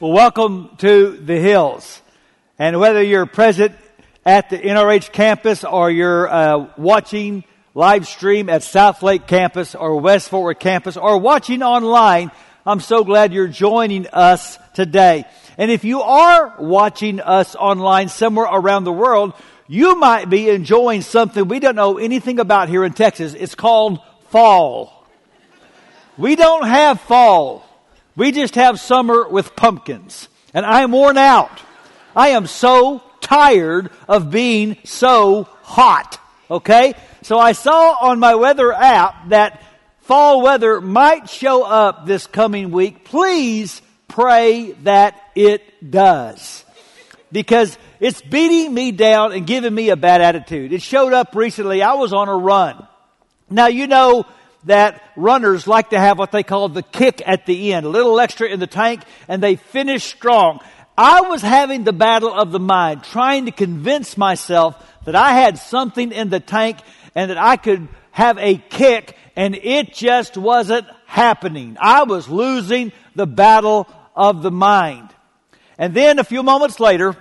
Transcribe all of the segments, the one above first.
Well, welcome to the Hills. And whether you're present at the NRH campus or you're uh, watching live stream at South Lake campus or West Fort Worth campus or watching online, I'm so glad you're joining us today. And if you are watching us online somewhere around the world, you might be enjoying something we don't know anything about here in Texas. It's called fall. We don't have fall. We just have summer with pumpkins. And I'm worn out. I am so tired of being so hot. Okay? So I saw on my weather app that fall weather might show up this coming week. Please pray that it does. Because it's beating me down and giving me a bad attitude. It showed up recently. I was on a run. Now you know that runners like to have what they call the kick at the end, a little extra in the tank, and they finish strong. I was having the battle of the mind, trying to convince myself that I had something in the tank and that I could have a kick, and it just wasn't happening. I was losing the battle of the mind. And then a few moments later,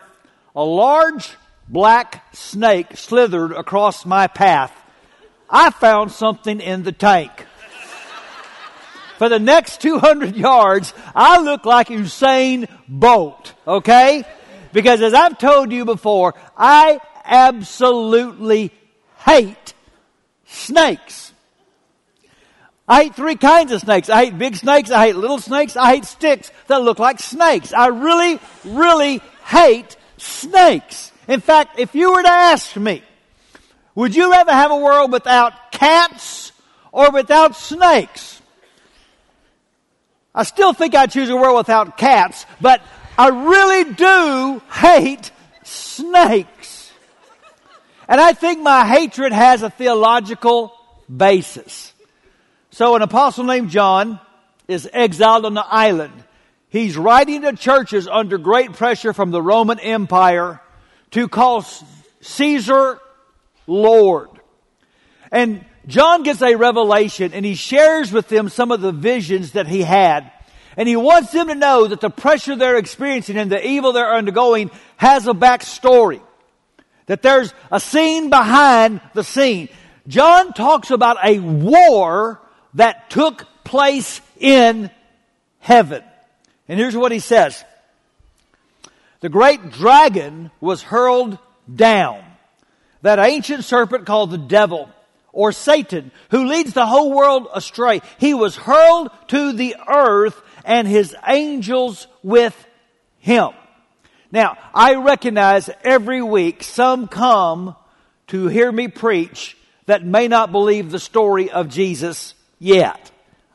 a large black snake slithered across my path I found something in the tank. For the next 200 yards, I look like Usain Bolt, okay? Because as I've told you before, I absolutely hate snakes. I hate three kinds of snakes. I hate big snakes, I hate little snakes, I hate sticks that look like snakes. I really, really hate snakes. In fact, if you were to ask me, would you rather have a world without cats or without snakes? I still think I'd choose a world without cats, but I really do hate snakes. And I think my hatred has a theological basis. So an apostle named John is exiled on the island. He's writing to churches under great pressure from the Roman Empire to call Caesar Lord. And John gets a revelation and he shares with them some of the visions that he had. And he wants them to know that the pressure they're experiencing and the evil they're undergoing has a backstory. That there's a scene behind the scene. John talks about a war that took place in heaven. And here's what he says. The great dragon was hurled down that ancient serpent called the devil or Satan, who leads the whole world astray. He was hurled to the earth and his angels with him. Now, I recognize every week some come to hear me preach that may not believe the story of Jesus yet.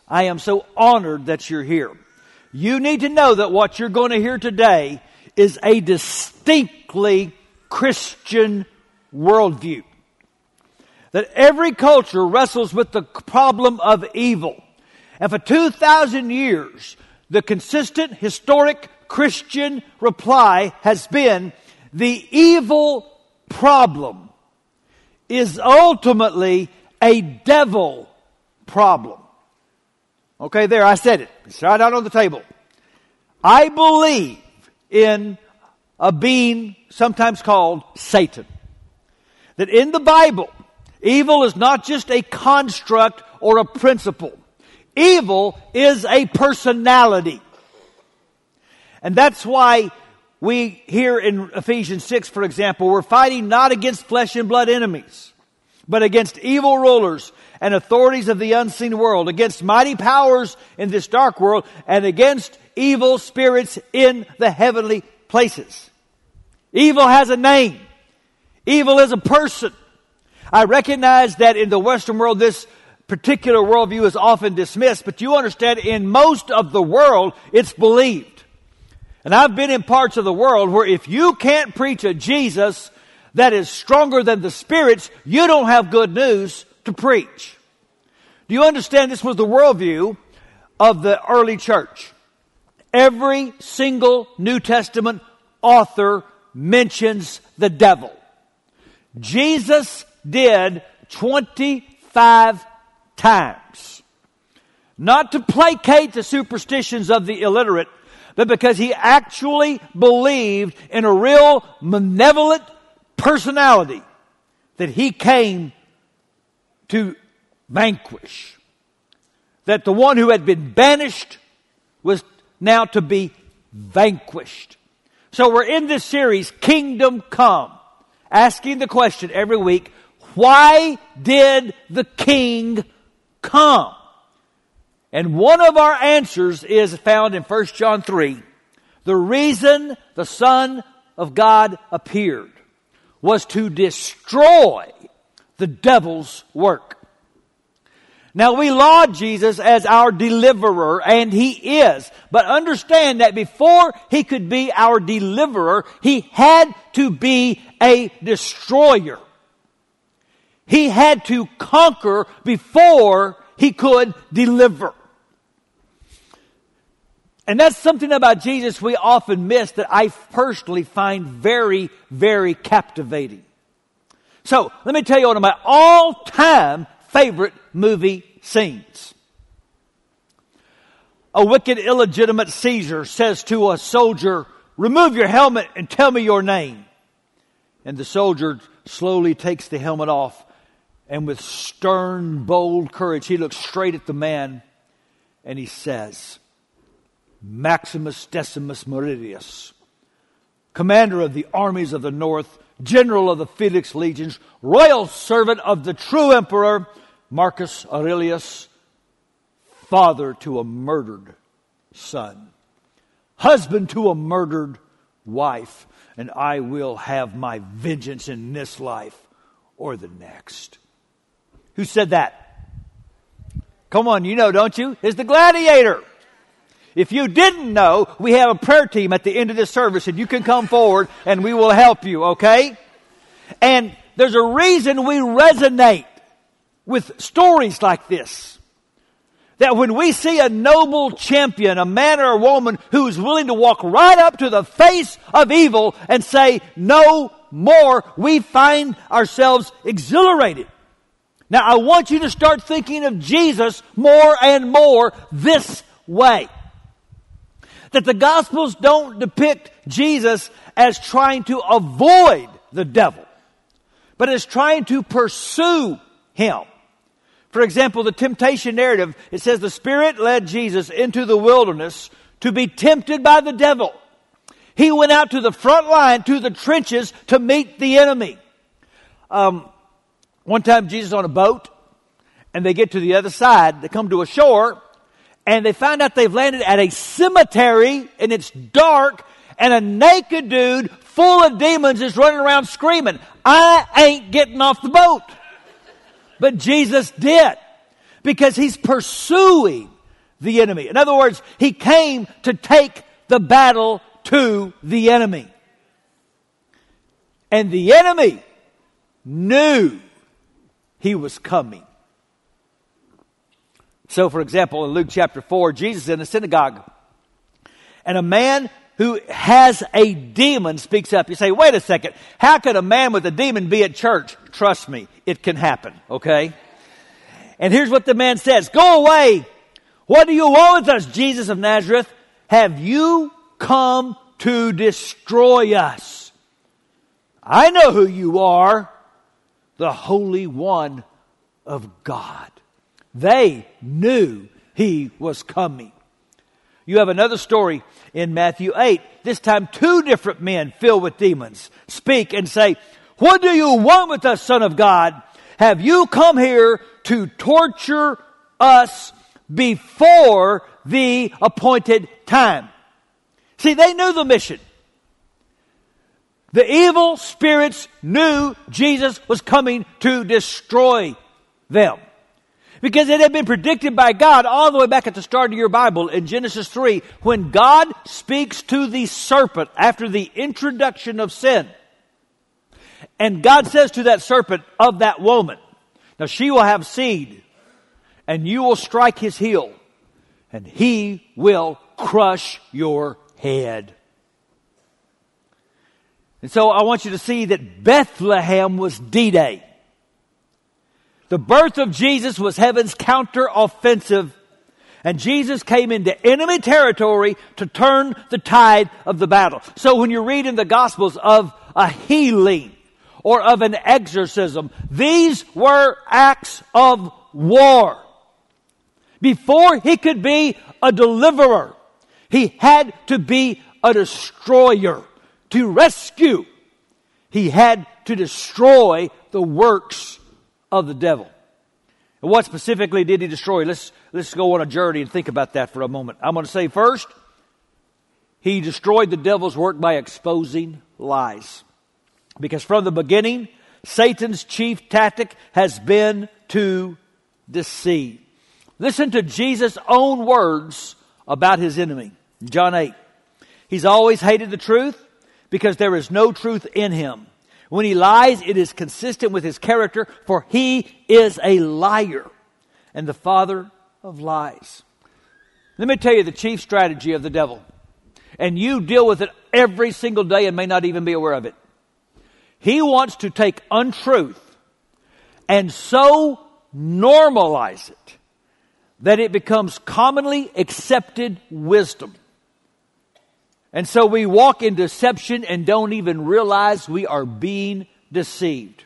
I am so honored that you're here. You need to know that what you're going to hear today is a distinctly Christian worldview. That every culture wrestles with the problem of evil. And for 2,000 years, the consistent historic Christian reply has been the evil problem is ultimately a devil problem. Okay, there, I said it. It's right out on the table. I believe in a being sometimes called Satan that in the Bible, evil is not just a construct or a principle. Evil is a personality. And that's why we here in Ephesians 6, for example, we're fighting not against flesh and blood enemies, but against evil rulers and authorities of the unseen world, against mighty powers in this dark world, and against evil spirits in the heavenly places. Evil has a name. Evil is a person. I recognize that in the Western world, this particular worldview is often dismissed, but you understand in most of the world, it's believed. And I've been in parts of the world where if you can't preach a Jesus that is stronger than the spirits, you don't have good news to preach. Do you understand this was the worldview of the early church? Every single New Testament author mentions the devil. Jesus did 25 times. Not to placate the superstitions of the illiterate, but because he actually believed in a real malevolent personality that he came to vanquish. That the one who had been banished was now to be vanquished. So we're in this series, Kingdom Come, asking the question every week, why did the King come? And one of our answers is found in 1 John 3. The reason the Son of God appeared was to destroy the devil's work. Now we laud Jesus as our deliverer, and he is. But understand that before he could be our deliverer, he had to be a destroyer. He had to conquer before he could deliver. And that's something about Jesus we often miss that I personally find very, very captivating. So, let me tell you one of my all-time favorite movie scenes. A wicked, illegitimate Caesar says to a soldier, remove your helmet and tell me your name. And the soldier slowly takes the helmet off and with stern, bold courage, he looks straight at the man and he says, Maximus Decimus Meridius, commander of the armies of the north, general of the Felix legions, royal servant of the true emperor, Marcus Aurelius, father to a murdered son, husband to a murdered wife, and I will have my vengeance in this life or the next. Who said that? Come on, you know, don't you? It's the gladiator. If you didn't know, we have a prayer team at the end of this service and you can come forward and we will help you, okay? And there's a reason we resonate with stories like this. That when we see a noble champion, a man or a woman who's willing to walk right up to the face of evil and say, no more, we find ourselves exhilarated. Now I want you to start thinking of Jesus more and more this way that the Gospels don't depict Jesus as trying to avoid the devil, but as trying to pursue him. For example, the temptation narrative, it says the Spirit led Jesus into the wilderness to be tempted by the devil. He went out to the front line, to the trenches to meet the enemy. Um, one time Jesus on a boat and they get to the other side, they come to a shore and they find out they've landed at a cemetery and it's dark and a naked dude full of demons is running around screaming, I ain't getting off the boat. But Jesus did because he's pursuing the enemy. In other words, he came to take the battle to the enemy. And the enemy knew he was coming. So, for example, in Luke chapter 4, Jesus in a synagogue, and a man who has a demon speaks up. You say, wait a second, how could a man with a demon be at church? Trust me, it can happen, okay? And here's what the man says Go away! What do you want with us, Jesus of Nazareth? Have you come to destroy us? I know who you are, the Holy One of God. They knew he was coming. You have another story in Matthew 8. This time, two different men filled with demons speak and say, What do you want with us, Son of God? Have you come here to torture us before the appointed time? See, they knew the mission. The evil spirits knew Jesus was coming to destroy them. Because it had been predicted by God all the way back at the start of your Bible in Genesis 3 when God speaks to the serpent after the introduction of sin. And God says to that serpent of that woman, now she will have seed and you will strike his heel and he will crush your head. And so I want you to see that Bethlehem was D-Day. The birth of Jesus was heaven's counteroffensive And Jesus came into enemy territory to turn the tide of the battle. So when you read in the Gospels of a healing or of an exorcism, these were acts of war. Before he could be a deliverer, he had to be a destroyer. To rescue, he had to destroy the works of the devil. And what specifically did he destroy? Let's, let's go on a journey and think about that for a moment. I'm going to say first, he destroyed the devil's work by exposing lies. Because from the beginning, Satan's chief tactic has been to deceive. Listen to Jesus' own words about his enemy. John 8. He's always hated the truth because there is no truth in him. When he lies, it is consistent with his character, for he is a liar and the father of lies. Let me tell you the chief strategy of the devil. And you deal with it every single day and may not even be aware of it. He wants to take untruth and so normalize it that it becomes commonly accepted wisdom. And so we walk in deception and don't even realize we are being deceived.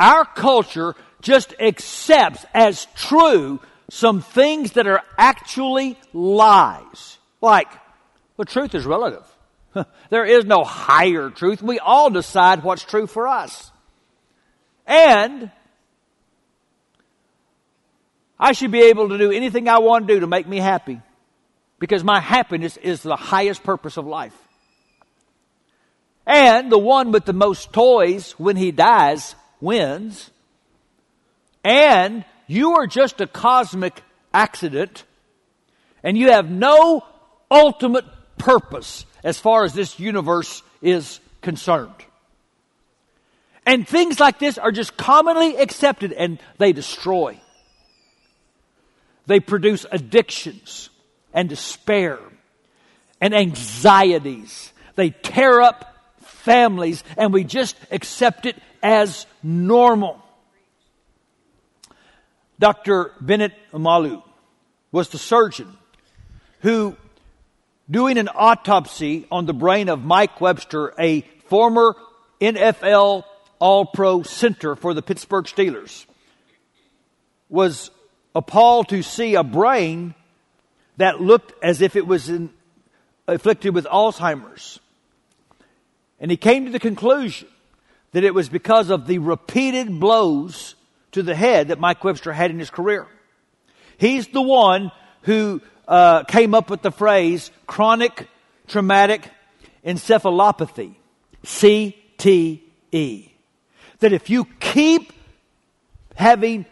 Our culture just accepts as true some things that are actually lies. Like, the truth is relative. there is no higher truth. We all decide what's true for us. And I should be able to do anything I want to do to make me happy because my happiness is the highest purpose of life. And the one with the most toys when he dies wins. And you are just a cosmic accident and you have no ultimate purpose as far as this universe is concerned. And things like this are just commonly accepted and they destroy. They produce addictions and despair and anxieties. They tear up families and we just accept it as normal. Dr. Bennett Omalu was the surgeon who, doing an autopsy on the brain of Mike Webster, a former NFL All Pro center for the Pittsburgh Steelers, was appalled to see a brain that looked as if it was in, afflicted with Alzheimer's. And he came to the conclusion that it was because of the repeated blows to the head that Mike Webster had in his career. He's the one who uh, came up with the phrase chronic traumatic encephalopathy, CTE. That if you keep having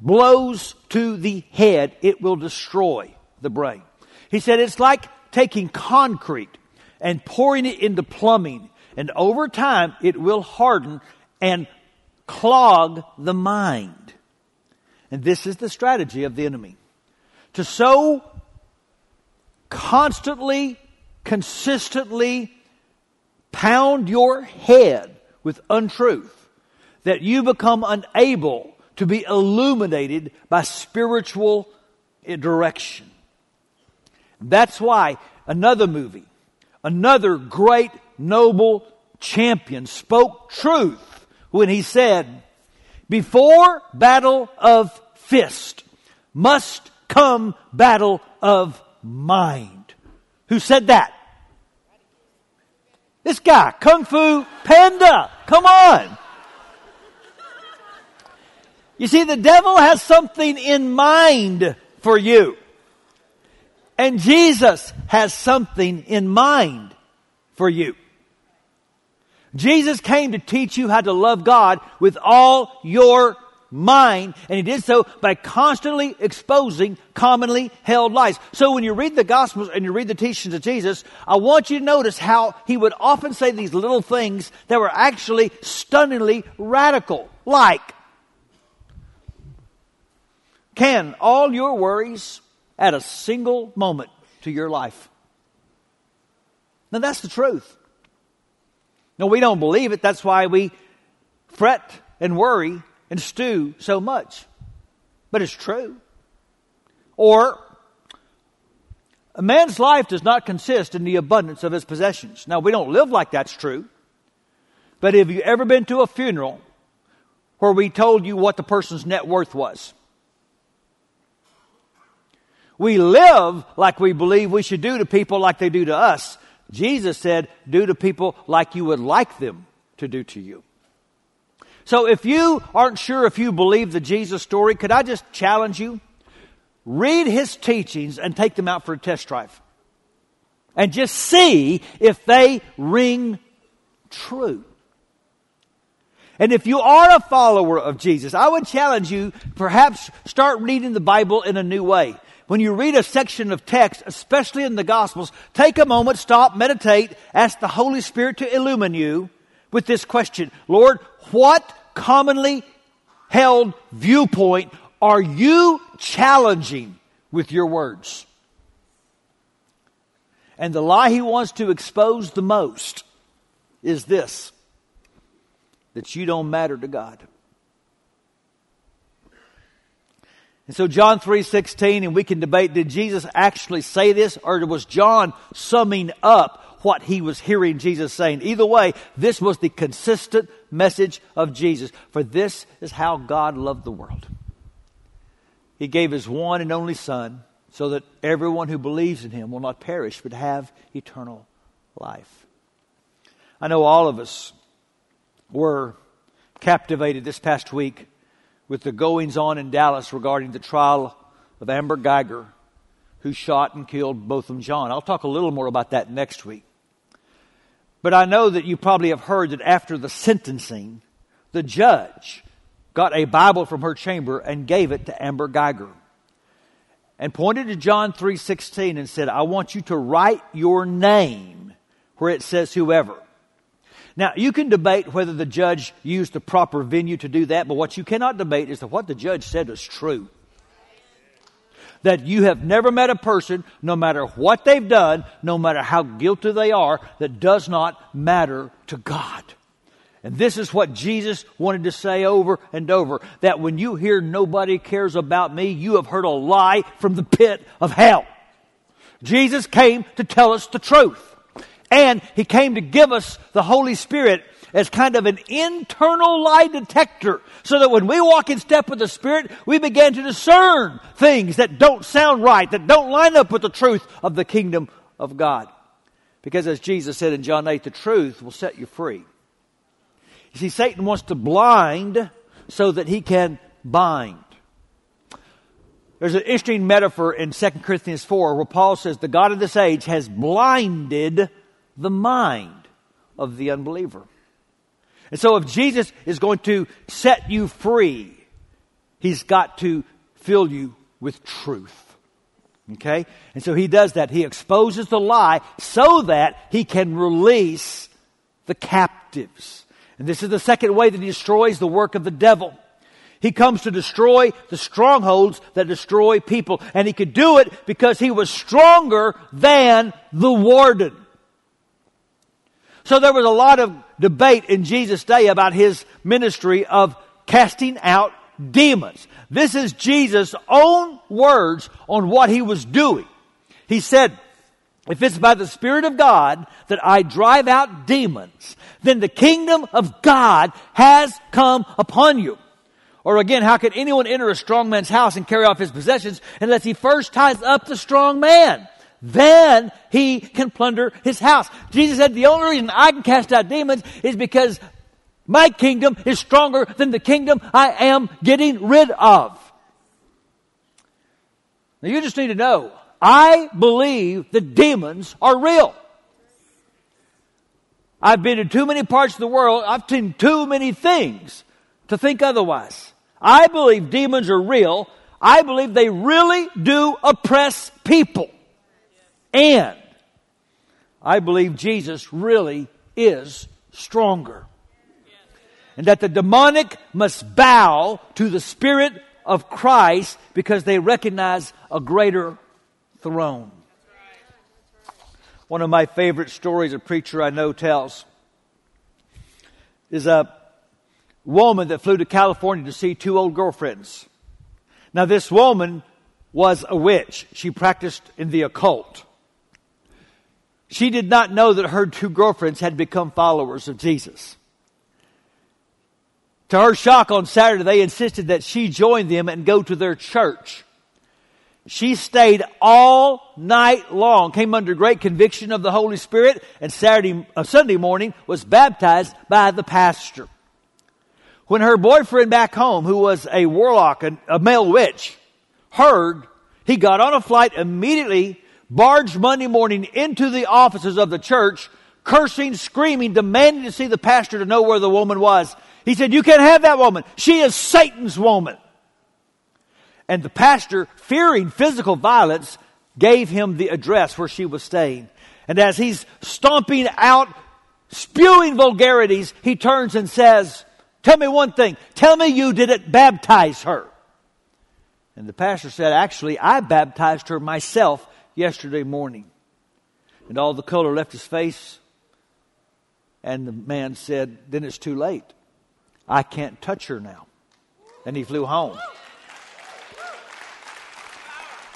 blows to the head, it will destroy the brain. He said it's like taking concrete and pouring it into plumbing, and over time it will harden and clog the mind. And this is the strategy of the enemy. To so constantly, consistently pound your head with untruth that you become unable to be illuminated by spiritual direction. That's why another movie, another great noble champion spoke truth when he said, before battle of fist must come battle of mind. Who said that? This guy, Kung Fu Panda. Come on. You see, the devil has something in mind for you. And Jesus has something in mind for you. Jesus came to teach you how to love God with all your mind, and he did so by constantly exposing commonly held lies. So when you read the Gospels and you read the teachings of Jesus, I want you to notice how he would often say these little things that were actually stunningly radical, like, can all your worries add a single moment to your life. Now that's the truth. No, we don't believe it. That's why we fret and worry and stew so much. But it's true. Or A man's life does not consist in the abundance of his possessions. Now, we don't live like that's true. But have you ever been to a funeral where we told you what the person's net worth was? We live like we believe we should do to people like they do to us. Jesus said, do to people like you would like them to do to you. So if you aren't sure if you believe the Jesus story, could I just challenge you? Read his teachings and take them out for a test drive. And just see if they ring true. And if you are a follower of Jesus, I would challenge you, perhaps start reading the Bible in a new way. When you read a section of text, especially in the Gospels, take a moment, stop, meditate, ask the Holy Spirit to illumine you with this question. Lord, what commonly held viewpoint are you challenging with your words? And the lie he wants to expose the most is this that you don't matter to God. And so John 3:16 and we can debate did Jesus actually say this or was John summing up what he was hearing Jesus saying? Either way, this was the consistent message of Jesus. For this is how God loved the world. He gave his one and only Son so that everyone who believes in him will not perish but have eternal life. I know all of us were captivated this past week with the goings on in Dallas regarding the trial of Amber Geiger, who shot and killed both Botham Jean. I'll talk a little more about that next week. But I know that you probably have heard that after the sentencing, the judge got a Bible from her chamber and gave it to Amber Geiger and pointed to John 3:16 and said, "I want you to write your name where it says whoever." Now, you can debate whether the judge used the proper venue to do that, but what you cannot debate is that what the judge said was true. That you have never met a person, no matter what they've done, no matter how guilty they are, that does not matter to God. And this is what Jesus wanted to say over and over that when you hear nobody cares about me, you have heard a lie from the pit of hell. Jesus came to tell us the truth. And He came to give us the Holy Spirit as kind of an internal lie detector so that when we walk in step with the Spirit, we begin to discern things that don't sound right, that don't line up with the truth of the kingdom of God. Because as Jesus said in John 8, the truth will set you free. You see, Satan wants to blind so that he can bind. There's an interesting metaphor in 2 Corinthians 4 where Paul says, The God of this age has blinded the mind of the unbeliever. And so if Jesus is going to set you free, he's got to fill you with truth. Okay? And so he does that. He exposes the lie so that he can release the captives. And this is the second way that he destroys the work of the devil. He comes to destroy the strongholds that destroy people. And he could do it because he was stronger than the warden. So there was a lot of debate in Jesus' day about his ministry of casting out demons. This is Jesus' own words on what he was doing. He said, if it's by the Spirit of God that I drive out demons, then the kingdom of God has come upon you. Or again, how can anyone enter a strong man's house and carry off his possessions unless he first ties up the strong man? Then he can plunder his house. Jesus said the only reason I can cast out demons is because my kingdom is stronger than the kingdom I am getting rid of. Now you just need to know, I believe the demons are real. I've been in too many parts of the world. I've seen too many things to think otherwise. I believe demons are real. I believe they really do oppress people. And I believe Jesus really is stronger. And that the demonic must bow to the Spirit of Christ because they recognize a greater throne. One of my favorite stories a preacher I know tells is a woman that flew to California to see two old girlfriends. Now, this woman was a witch. She practiced in the occult. She did not know that her two girlfriends had become followers of Jesus. To her shock on Saturday, they insisted that she join them and go to their church. She stayed all night long, came under great conviction of the Holy Spirit, and Saturday, uh, Sunday morning was baptized by the pastor. When her boyfriend back home, who was a warlock, a, a male witch, heard, he got on a flight immediately, barged Monday morning into the offices of the church, cursing, screaming, demanding to see the pastor to know where the woman was. He said, you can't have that woman. She is Satan's woman. And the pastor, fearing physical violence, gave him the address where she was staying. And as he's stomping out, spewing vulgarities, he turns and says, Tell me one thing. Tell me you didn't baptize her. And the pastor said, Actually, I baptized her myself yesterday morning. And all the color left his face. And the man said, Then it's too late. I can't touch her now. And he flew home.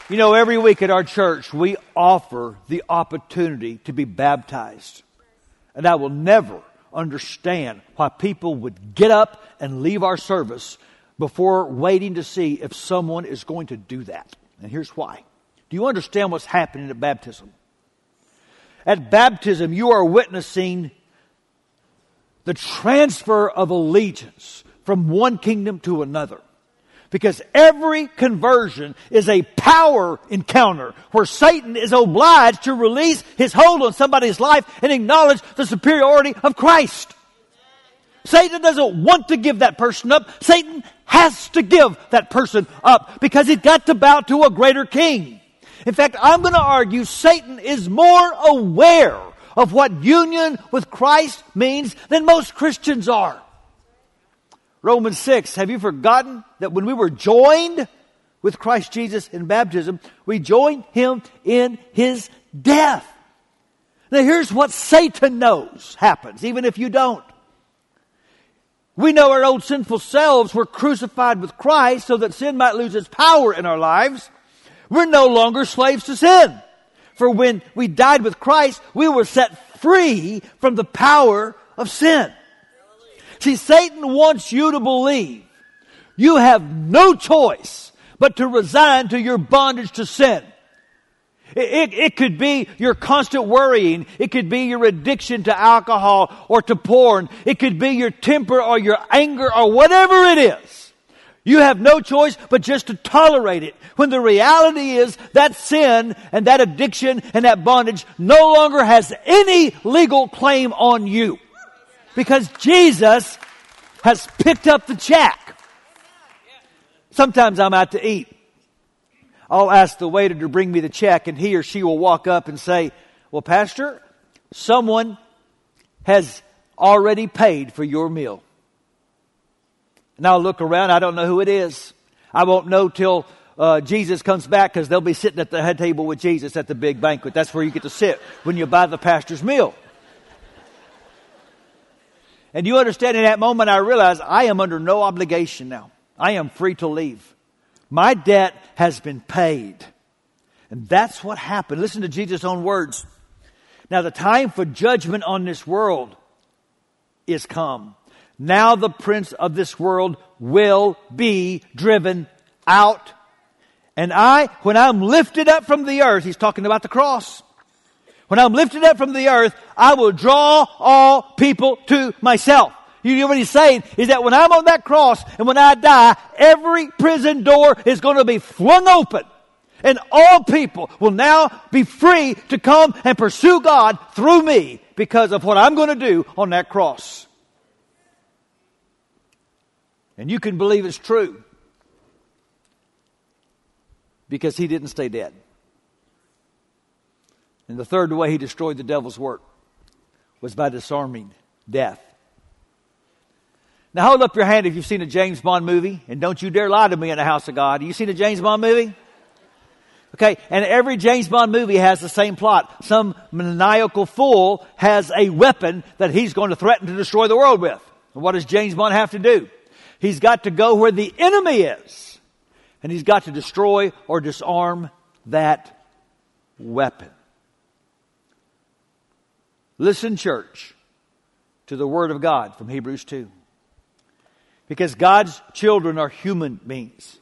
You know, every week at our church, we offer the opportunity to be baptized. And I will never understand why people would get up and leave our service before waiting to see if someone is going to do that. And here's why. Do you understand what's happening at baptism? At baptism, you are witnessing the transfer of allegiance from one kingdom to another. Because every conversion is a power encounter where Satan is obliged to release his hold on somebody's life and acknowledge the superiority of Christ. Satan doesn't want to give that person up. Satan has to give that person up because he's got to bow to a greater king. In fact, I'm going to argue Satan is more aware of what union with Christ means than most Christians are. Romans 6, have you forgotten that when we were joined with Christ Jesus in baptism, we joined him in his death? Now here's what Satan knows happens, even if you don't. We know our old sinful selves were crucified with Christ so that sin might lose its power in our lives. We're no longer slaves to sin. For when we died with Christ, we were set free from the power of sin. See, Satan wants you to believe you have no choice but to resign to your bondage to sin. It, it, it, could be your constant worrying. It could be your addiction to alcohol or to porn. It could be your temper or your anger or whatever it is. You have no choice but just to tolerate it. When the reality is that sin and that addiction and that bondage no longer has any legal claim on you because Jesus has picked up the check. Sometimes I'm out to eat. I'll ask the waiter to bring me the check and he or she will walk up and say, well, pastor, someone has already paid for your meal. And I'll look around. I don't know who it is. I won't know till uh, Jesus comes back because they'll be sitting at the head table with Jesus at the big banquet. That's where you get to sit when you buy the pastor's meal. And you understand in that moment, I realize I am under no obligation now. I am free to leave. My debt has been paid. And that's what happened. Listen to Jesus' own words. Now, the time for judgment on this world is come. Now, the prince of this world will be driven out. And I, when I'm lifted up from the earth, he's talking about the cross. When I'm lifted up from the earth, I will draw all people to myself. You know what he's saying is that when I'm on that cross and when I die, every prison door is going to be flung open. And all people will now be free to come and pursue God through me because of what I'm going to do on that cross. And you can believe it's true because he didn't stay dead. And the third way he destroyed the devil's work was by disarming death. Now hold up your hand if you've seen a James Bond movie, and don't you dare lie to me in the house of God. You seen a James Bond movie? Okay, and every James Bond movie has the same plot. Some maniacal fool has a weapon that he's going to threaten to destroy the world with. And what does James Bond have to do? He's got to go where the enemy is. And he's got to destroy or disarm that weapon. Listen, church, to the Word of God from Hebrews 2. Because God's children are human beings,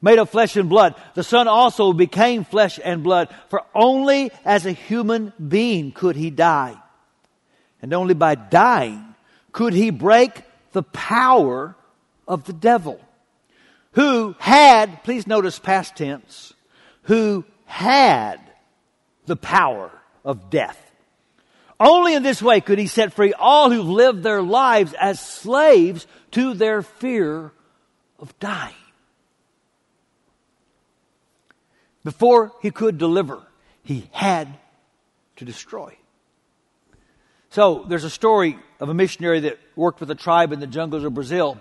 made of flesh and blood. The Son also became flesh and blood, for only as a human being could he die. And only by dying could he break the power of the devil, who had, please notice past tense, who had the power of death. Only in this way could he set free all who've lived their lives as slaves to their fear of dying. Before he could deliver, he had to destroy. So there's a story of a missionary that worked with a tribe in the jungles of Brazil.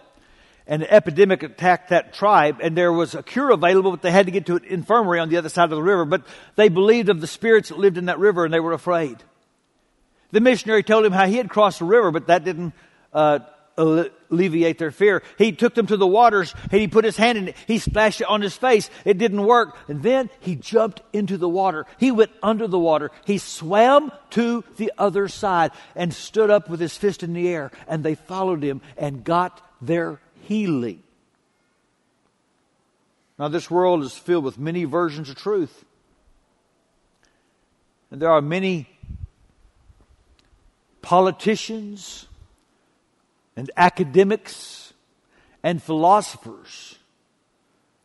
And an epidemic attacked that tribe, and there was a cure available, but they had to get to an infirmary on the other side of the river. But they believed of the spirits that lived in that river, and they were afraid. The missionary told him how he had crossed the river, but that didn't uh, alleviate their fear. He took them to the waters and he put his hand in it. He splashed it on his face. It didn't work. And then he jumped into the water. He went under the water. He swam to the other side and stood up with his fist in the air. And they followed him and got their healing. Now, this world is filled with many versions of truth. And there are many politicians and academics and philosophers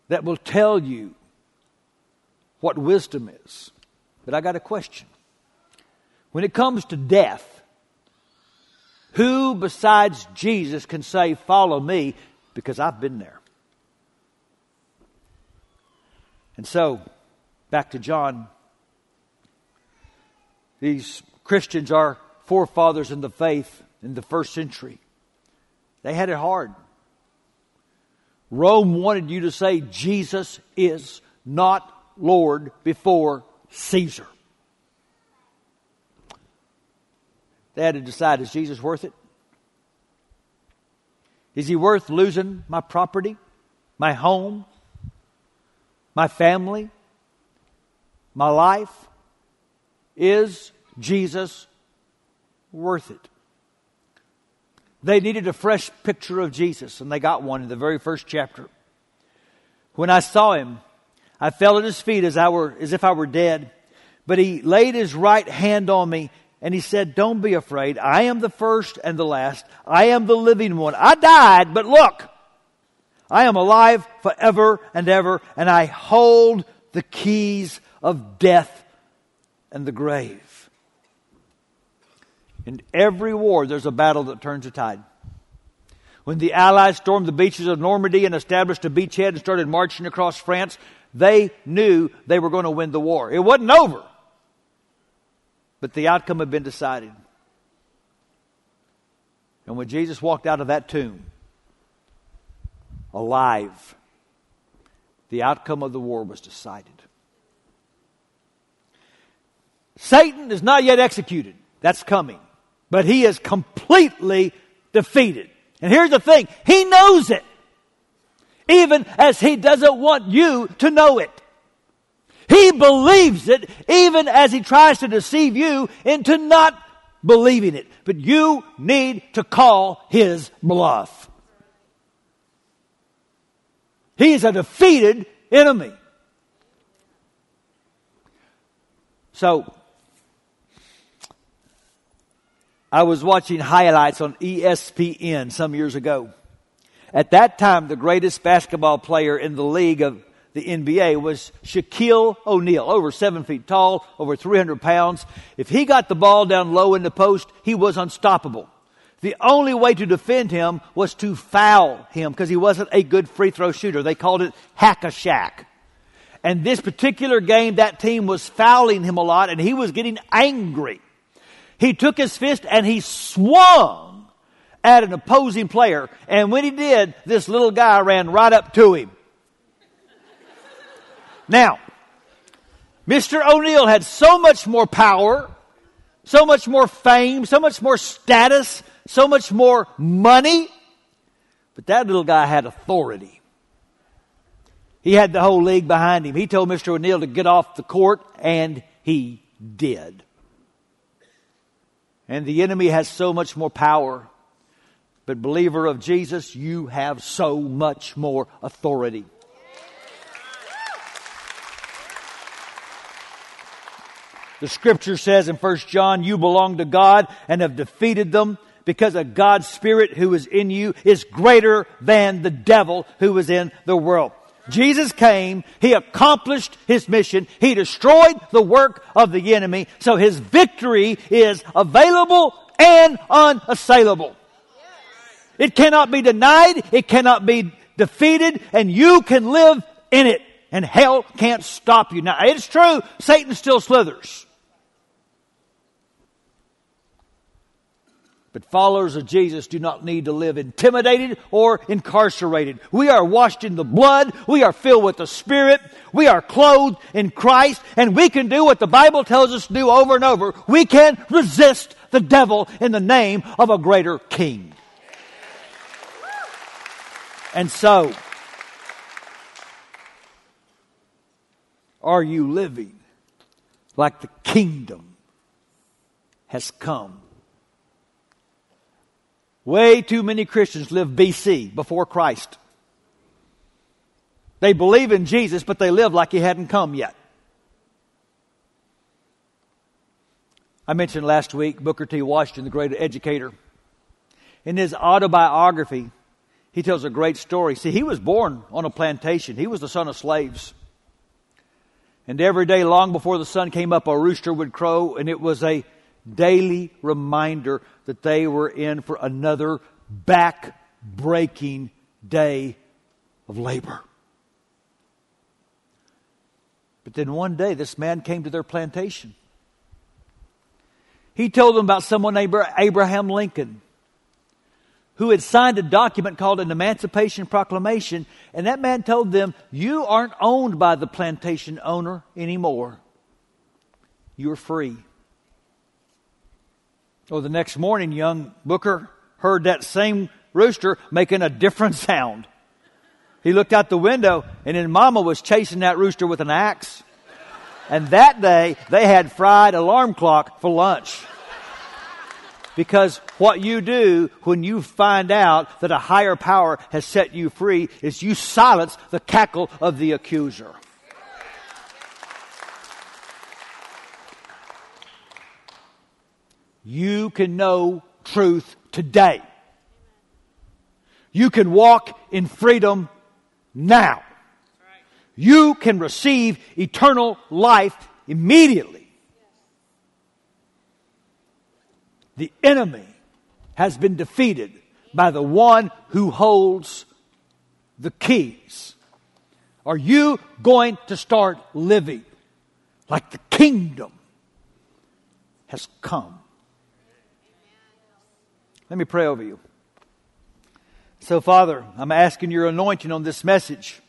that will tell you what wisdom is. But I got a question. When it comes to death, who besides Jesus can say, Follow me? Because I've been there. And so, back to John. These Christians are forefathers in the faith in the first century. They had it hard. Rome wanted you to say Jesus is not Lord before Caesar. They had to decide is Jesus worth it? Is he worth losing my property, my home, my family, my life? Is Jesus worth it? They needed a fresh picture of Jesus, and they got one in the very first chapter. When I saw him, I fell at his feet as, I were, as if I were dead. But he laid his right hand on me, and he said, Don't be afraid. I am the first and the last. I am the living one. I died, but look, I am alive forever and ever, and I hold the keys of death and the grave. In every war, there's a battle that turns the tide. When the Allies stormed the beaches of Normandy and established a beachhead and started marching across France, they knew they were going to win the war. It wasn't over, but the outcome had been decided. And when Jesus walked out of that tomb, alive, the outcome of the war was decided. Satan is not yet executed. That's coming but he is completely defeated. And here's the thing he knows it, even as he doesn't want you to know it. He believes it, even as he tries to deceive you into not believing it. But you need to call his bluff. He is a defeated enemy. So, I was watching highlights on ESPN some years ago. At that time, the greatest basketball player in the league of the NBA was Shaquille O'Neal, over seven feet tall, over 300 pounds. If he got the ball down low in the post, he was unstoppable. The only way to defend him was to foul him because he wasn't a good free throw shooter. They called it hack a Shaq. And this particular game, that team was fouling him a lot and he was getting angry. He took his fist and he swung at an opposing player. And when he did, this little guy ran right up to him. Now, Mr. O'Neal had so much more power, so much more fame, so much more status, so much more money, but that little guy had authority. He had the whole league behind him. He told Mr. O'Neal to get off the court, and he did. And the enemy has so much more power. But, believer of Jesus, you have so much more authority. The scripture says in 1 John, you belong to God and have defeated them because a God's Spirit who is in you is greater than the devil who is in the world. Jesus came, He accomplished His mission, He destroyed the work of the enemy, so His victory is available and unassailable. It cannot be denied, it cannot be defeated, and you can live in it, and hell can't stop you. Now, it's true, Satan still slithers. But followers of Jesus do not need to live intimidated or incarcerated. We are washed in the blood. We are filled with the Spirit. We are clothed in Christ and we can do what the Bible tells us to do over and over. We can resist the devil in the name of a greater king. And so, are you living like the kingdom has come? Way too many Christians live BC, before Christ. They believe in Jesus, but they live like he hadn't come yet. I mentioned last week Booker T. Washington, the great educator. In his autobiography, he tells a great story. See, he was born on a plantation. He was the son of slaves. And every day, long before the sun came up, a rooster would crow, and it was a daily reminder that they were in for another back breaking day of labor. But then one day, this man came to their plantation. He told them about someone named Abraham Lincoln who had signed a document called an Emancipation Proclamation, and that man told them, You aren't owned by the plantation owner anymore. You're free. Oh, the next morning, young Booker heard that same rooster making a different sound. He looked out the window, and then Mama was chasing that rooster with an axe. And that day, they had fried alarm clock for lunch. Because what you do when you find out that a higher power has set you free is you silence the cackle of the accuser. You can know truth today. You can walk in freedom now. You can receive eternal life immediately. The enemy has been defeated by the one who holds the keys. Are you going to start living like the kingdom has come? Let me pray over you. So, Father, I'm asking your anointing on this message.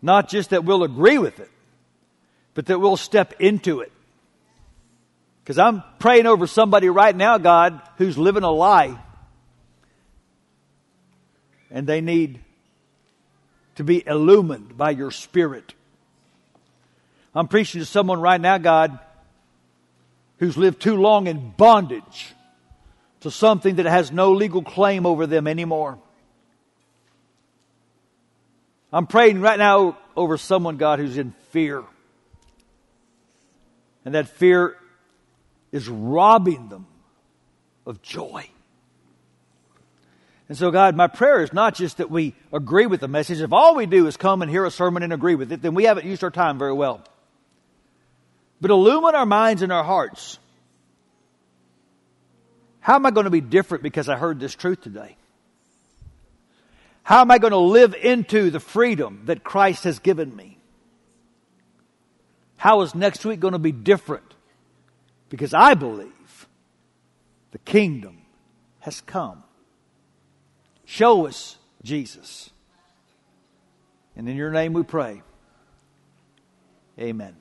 Not just that we'll agree with it, but that we'll step into it. Because I'm praying over somebody right now, God, who's living a lie. And they need to be illumined by your Spirit. I'm preaching to someone right now, God, who's lived too long in bondage to something that has no legal claim over them anymore. I'm praying right now over someone, God, who's in fear. And that fear is robbing them of joy. And so, God, my prayer is not just that we agree with the message. If all we do is come and hear a sermon and agree with it, then we haven't used our time very well. But illumine our minds and our hearts how am I going to be different because I heard this truth today? How am I going to live into the freedom that Christ has given me? How is next week going to be different? Because I believe the kingdom has come. Show us Jesus. And in your name we pray. Amen.